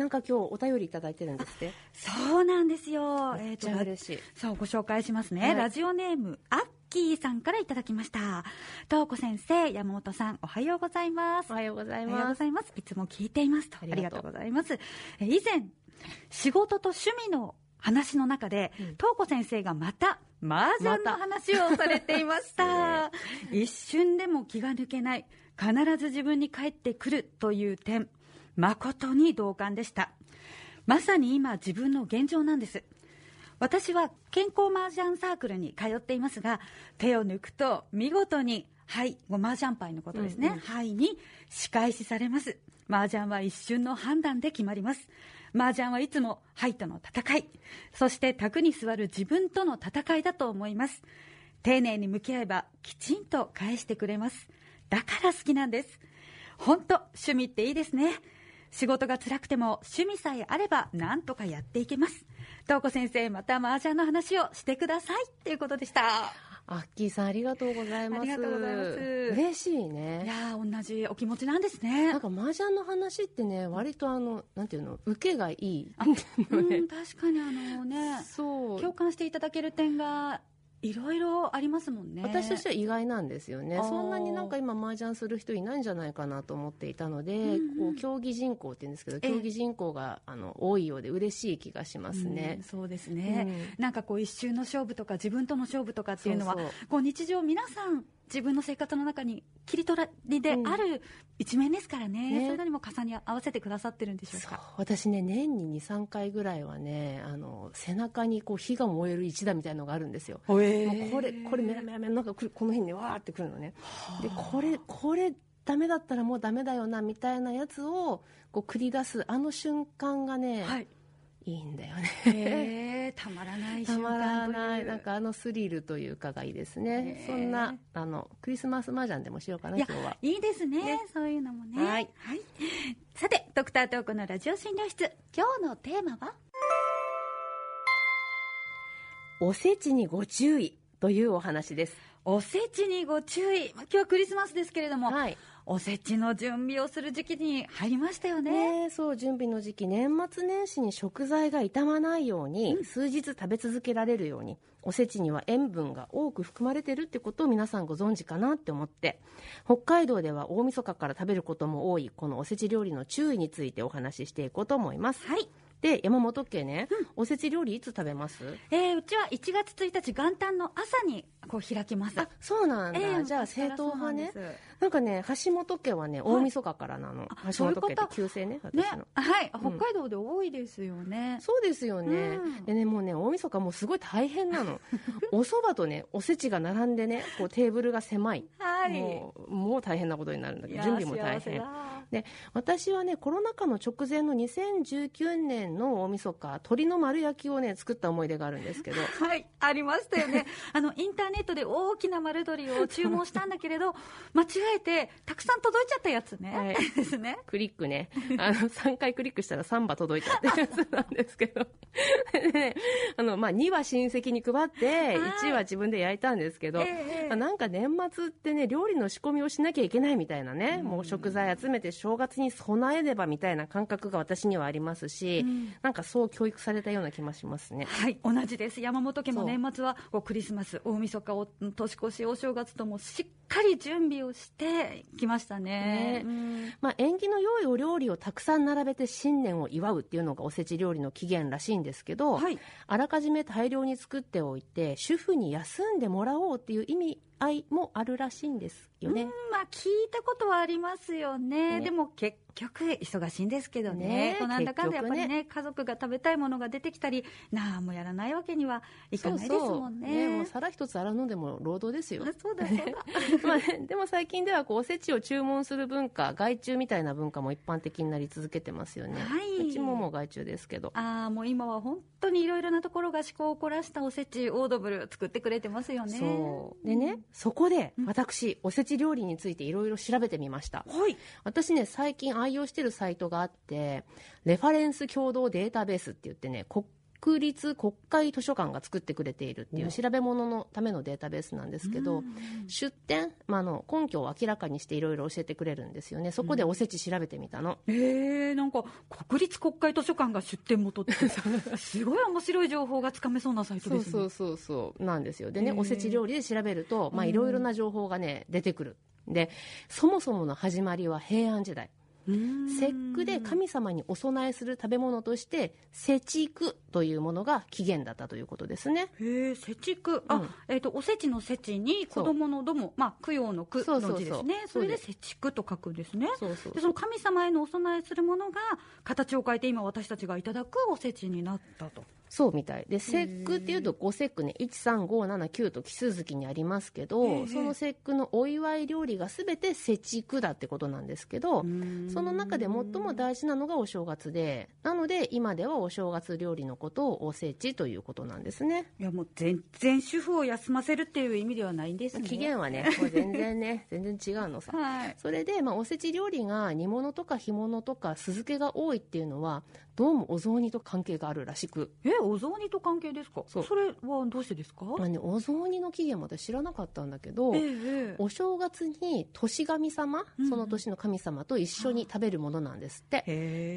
なんか今日お便りいただいてるんですって？そうなんですよ。めっちゃ嬉しいそう、ご紹介しますね。はいラジオネーム、アッキーさんからいただきました。東子先生、山本さん、おはようございます。おはようございおはようますございます。いつも聞いていますと。あありがとうございます。え以前、仕事と趣味の話の中で、うん東子先生がまた、麻雀の話をされていました。一瞬でも気が抜けない、必ず自分に返ってくるという点、誠に同感でした。まさに今自分の現状なんです。私は健康麻雀サークルに通っていますが、手を抜くと見事に、はい、ご麻雀牌のことですね、うんうんはいに仕返しされます。麻雀は一瞬の判断で決まります。麻雀はいつもはいとの戦い、そして卓に座る自分との戦いだと思います。丁寧に向き合えばきちんと返してくれます。だから好きなんです。本当趣味っていいですね。仕事が辛くても趣味さえあれば何とかやっていけます。東子先生、また麻雀の話をしてください。っていうことでした。アッキーさんありがとうございます。ありがとうございます。嬉しいいねやー、同じお気持ちなんですね。なん。か麻雀の話ってね割とあのなんていうの受けがいい。うん、確かにあのね、そう。共感していただける点がいろいろありますもんね。私としては意外なんですよね。そんなになんか今麻雀する人いないんじゃないかなと思っていたので、んうんこう競技人口って言うんですけどええ。競技人口があの多いようで嬉しい気がしますね。うん、そうですね、なんかこう一周の勝負とか自分との勝負とかっていうのはこう日常皆さん自分の生活の中に切り取りである一面ですからね,、ね。そういうのにも重ね合わせてくださってるんでしょう。か私ね年に23回ぐらいはねあの背中にこう火が燃える一打みたいなのがあるんですよ。もうこれこれメラメラメラなんかこの辺にわーってくるのね。でこれこれダメだったらもうダメだよなみたいなやつをこう繰り出すあの瞬間がね、はい。い、いんだよね。へえたまらないた瞬いなんかあのスリルというかがいいですね。ねそんなあのクリスマス麻雀でもしようかな今日は。いいですねね。そういうのもね。はい。さてドクタートークのラジオ診療室。今日のテーマは？おせちにご注意というお話です。おせちにご注意。まあ今日はクリスマスですけれども、はい。おせちの準備をする時期に入りましたよね。ねえそう準備の時期年末年始に食材が傷まないように、数日食べ続けられるようにおせちには塩分が多く含まれてるってことを皆さんご存知かなって思って北海道では大晦日から食べることも多いこのおせち料理の注意についてお話ししていこうと思います。はいで山本家ね、おせち料理いつ食べます？えー、うちは1月1日元旦の朝にこう開きます。あそうなんだ、ええじゃあ正統派ね。なんかね橋本家はね大晦日からなの、あ橋本家ってそういうこと？旧姓ね私ねの、はい、うん。北海道で多いですよね。そうですよね、うん。でねもうね大晦日もうすごい大変なの。お蕎麦とねおせちが並んでねこうテーブルが狭い、はい。もうもう大変なことになるんだけど準備も大変。だで私はねコロナ禍の直前の2019年の大晦日鶏の丸焼きをね作った思い出があるんですけど。はい、ありましたよね。あの、インターネットで大きな丸鶏を注文したんだけれど、間違えて、たくさん届いちゃったやつね。はい。ですね。クリックね。あの3回クリックしたら3羽届いたってやつなんですけど。あの、まあ、2は親戚に配ってはい1は自分で焼いたんですけど、ええまあなんか年末ってね料理の仕込みをしなきゃいけないみたいなね、うん。もう食材集めて正月に備えればみたいな感覚が私にはありますし、うんなんかそう教育されたような気もしますね。はい、同じです。山本家も年末はこうクリスマス、大晦日、お年越し、お正月ともしっかり準備をしてきましたね。ねうんまあ、縁起の良いお料理をたくさん並べて新年を祝うっていうのがおせち料理の起源らしいんですけど、はい、あらかじめ大量に作っておいて主婦に休んでもらおうっていう意味合いもあるらしいんですよね。うんまあ聞いたことはありますよね。ねでも結局忙しいんですけどね。ねこうなんだかんだやっぱり結ね家族が食べたいものが出てきたり、なあもうやらないわけにはいかないですもんね。もう皿一つ洗うのでも労働ですよ。あそうだそうだ。まあね、でも最近ではこうおせちを注文する文化外注みたいな文化も一般的になり続けてますよね、はいうちももう外注ですけどああもう今は本当にいろいろなところが思考を凝らしたおせちオードブル作ってくれてますよね。そうでね、そこでうん私おせち料理についていろいろ調べてみましたはい。私ね最近愛用してるサイトがあってレファレンス共同データベースって言ってね国立国会図書館が作ってくれているっていう調べ物のためのデータベースなんですけど、出典、まあ、の根拠を明らかにしていろいろ教えてくれるんですよねそこでおせち調べてみたの、えー、なんか国立国会図書館が出典元ってすごい面白い情報がつかめそうなサイトですねそうそうそうそうなんですよでねおせち料理で調べるといろいろな情報がね出てくるでそもそもの始まりは平安時代節句で神様にお供えする食べ物として節句というものが起源だったということですね。へえ、節句、あ、うん、えっ、ー、とおせちの節に子供のども、まあ供養の句の字ですね。それで節句と書くんですね。そうそうでその神様へのお供えするものが形を変えて今私たちがいただくおせちになったと。そうみたい。で節句っていうと5節句ね。13579と奇数月にありますけどその節句のお祝い料理がすべて節句だってことなんですけどその中で最も大事なのがお正月でなので今ではお正月料理のことをおせちということなんですね。いやもう全然主婦を休ませるっていう意味ではないんですね。期限はね これ全然ね全然違うのさ、はい、それで、まあ、おせち料理が煮物とか干物とか酢漬けが多いっていうのはどうもお雑煮と関係があるらしく。えお雑煮と関係ですか？それはどうしてですか、まあね、お雑煮の起源まで知らなかったんだけど、ええ、お正月に年神様、うん、その年の神様と一緒に食べるものなんですって、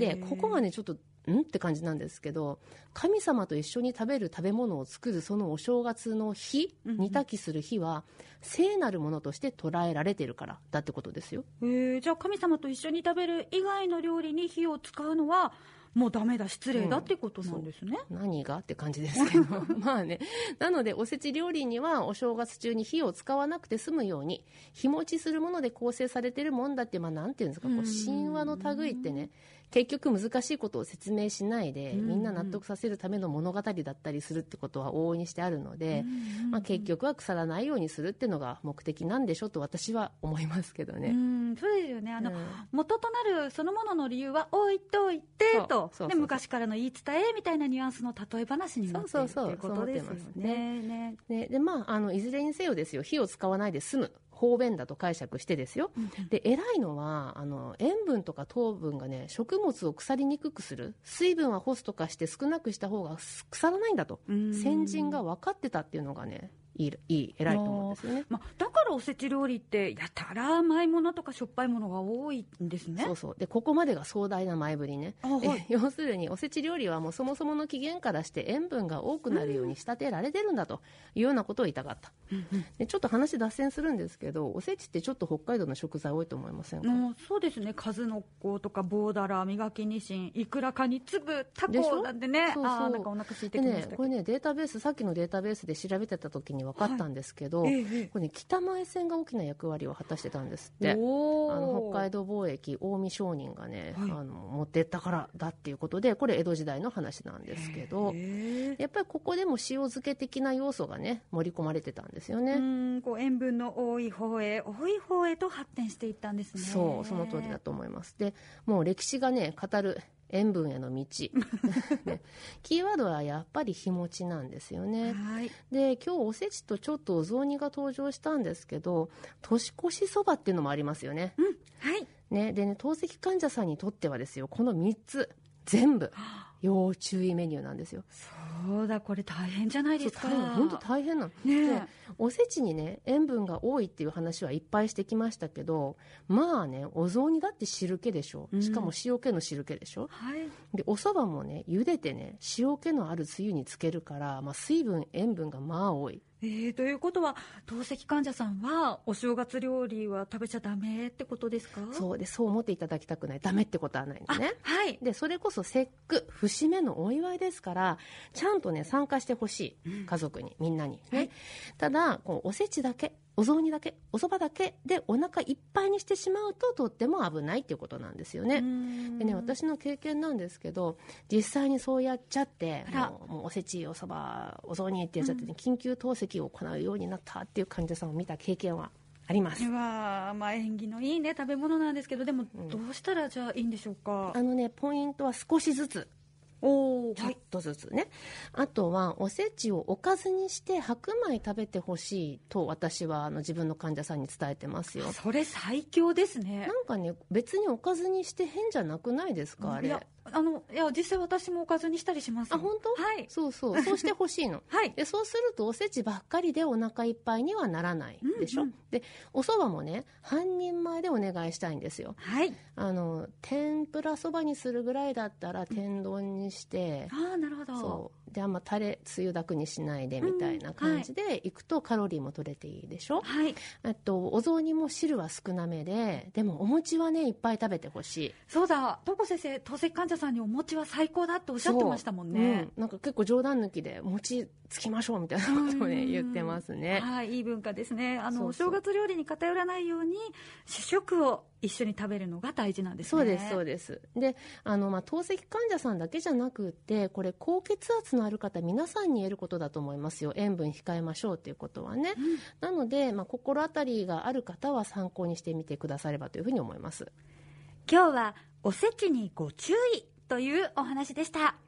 でここがねちょっとん？って感じなんですけど神様と一緒に食べる食べ物を作るそのお正月の日、煮炊きする日は聖なるものとして捉えられてるからだってことですよ。へじゃあ神様と一緒に食べる以外の料理に火を使うのはもうダメだ。失礼だってことなんですね、う。ん、何がって感じですけど。まあね。なのでおせち料理にはお正月中に火を使わなくて済むように日持ちするもので構成されてるもんだってまあなんていうんですかこう神話の類ってね結局難しいことを説明しないで、みんな納得させるための物語だったりするってことは往々にしてあるので、まあ、結局は腐らないようにするっていうのが目的なんでしょと私は思いますけどね。うそうですよね。あの、うん、元となるそのものの理由は置いといてとで昔からの言い伝えみたいなニュアンスの例え話になっているということですよね。ね。ねでまああのいずれにせよですよ。火を使わないで済む方便だと解釈してですよ、で偉いのはあの塩分とか糖分がね食物を腐りにくくする。水分は干すとかして少なくした方が腐らないんだと。先人が分かってたっていうのがねいいいい偉いと思うんですよね、まあ、だからおせち料理ってやたら甘いものとかしょっぱいものが多いんですね。そうそう。でここまでが壮大な前振りね、はい、要するにおせち料理はもうそもそもの起源からして塩分が多くなるように仕立てられてるんだというようなことを言いたかった、でちょっと話脱線するんですけどおせちってちょっと北海道の食材多いと思いませんか？そうですね。数の子とか棒だら磨きにしんいくらかに粒タコなんてね。そうそうあなんかお腹空いてきましたねこれねデータベースさっきのデータベースで調べてた時に分かったんですけど、はいこれね、北前線が大きな役割を果たしてたんですって。あの北海道貿易近江商人がね、はい、あの持ってったからだっていうことでこれ江戸時代の話なんですけどやっぱりここでも塩漬け的な要素がね盛り込まれてたんですよね。こう塩分の多い方へ多い方へと発展していったんですね。そうその通りだと思います。でもう歴史がね語る塩分への道、ね、キーワードはやっぱり日持ちなんですよね、はい、で今日おせちとちょっとお雑煮が登場したんですけど年越しそばっていうのもありますよね、うん、はい。ね。でね透析患者さんにとってはですよこの3つ全部要注意メニューなんですよそうだこれ大変じゃないですか。本当大変なの、ね、おせちにね塩分が多いっていう話はいっぱいしてきましたけどまあねお雑煮だって汁気でしょ。しかも塩気の汁気でしょ、うんはい、でおそばもね茹でてね塩気のあるつゆにつけるから、まあ、水分塩分がまあ多いえー、ということは透析患者さんはお正月料理は食べちゃだめってことですか？そうでそう思っていただきたくない。だめってことはないんでね。はい。でそれこそ節句節目のお祝いですからちゃんとね参加してほしい。家族に、みんなに。ね、はい、ただこうおせちだけお雑煮だけお蕎麦だけでお腹いっぱいにしてしまうととっても危ないっていうことなんですよね。でね私の経験なんですけど実際にそうやっちゃってもうおせちお蕎麦お雑煮ってやっちゃって、ね、緊急透析を行うようになったっていう患者さんを見た経験はあります。わまあ縁起のいいね食べ物なんですけどでもどうしたらじゃあいいんでしょうか、あのねポイントは少しずつおちょっとずつね、はい、あとはおせちをおかずにして白米食べてほしいと私はあの自分の患者さんに伝えてますよ。それ最強ですねなんかね別におかずにして変じゃなくないですかあれあのいや実際私もおかずにしたりしますあ本当？はい。そうそう。そうしてほしいの。はい。でそうするとおせちばっかりでお腹いっぱいにはならない。でしょ、うんうん。でお蕎麦もね半人前でお願いしたいんですよ。はい。あの天ぷらそばにするぐらいだったら天丼にして、ああなるほど。そうであんまタレつゆだくにしないでみたいな感じでいくとカロリーも取れていいでしょ、はい。あとお雑煮も汁は少なめででもお餅はねいっぱい食べてほしい。そうだ。東子先生透析患者さんにお餅は最高だっておっしゃってましたもんね、う。ん。なんか結構冗談抜きで餅つきましょうみたいなことをねうん言ってますね。はい、いい文化ですね。あのお正月料理に偏らないように主食を一緒に食べるのが大事なんですね。そうですそうです。であの、まあ、透析患者さんだけじゃなくってこれ高血圧のある方皆さんに言えることだと思いますよ。塩分控えましょうっていうことはね、なので、まあ、心当たりがある方は参考にしてみてくださればというふうに思います。今日はおせちにご注意というお話でした。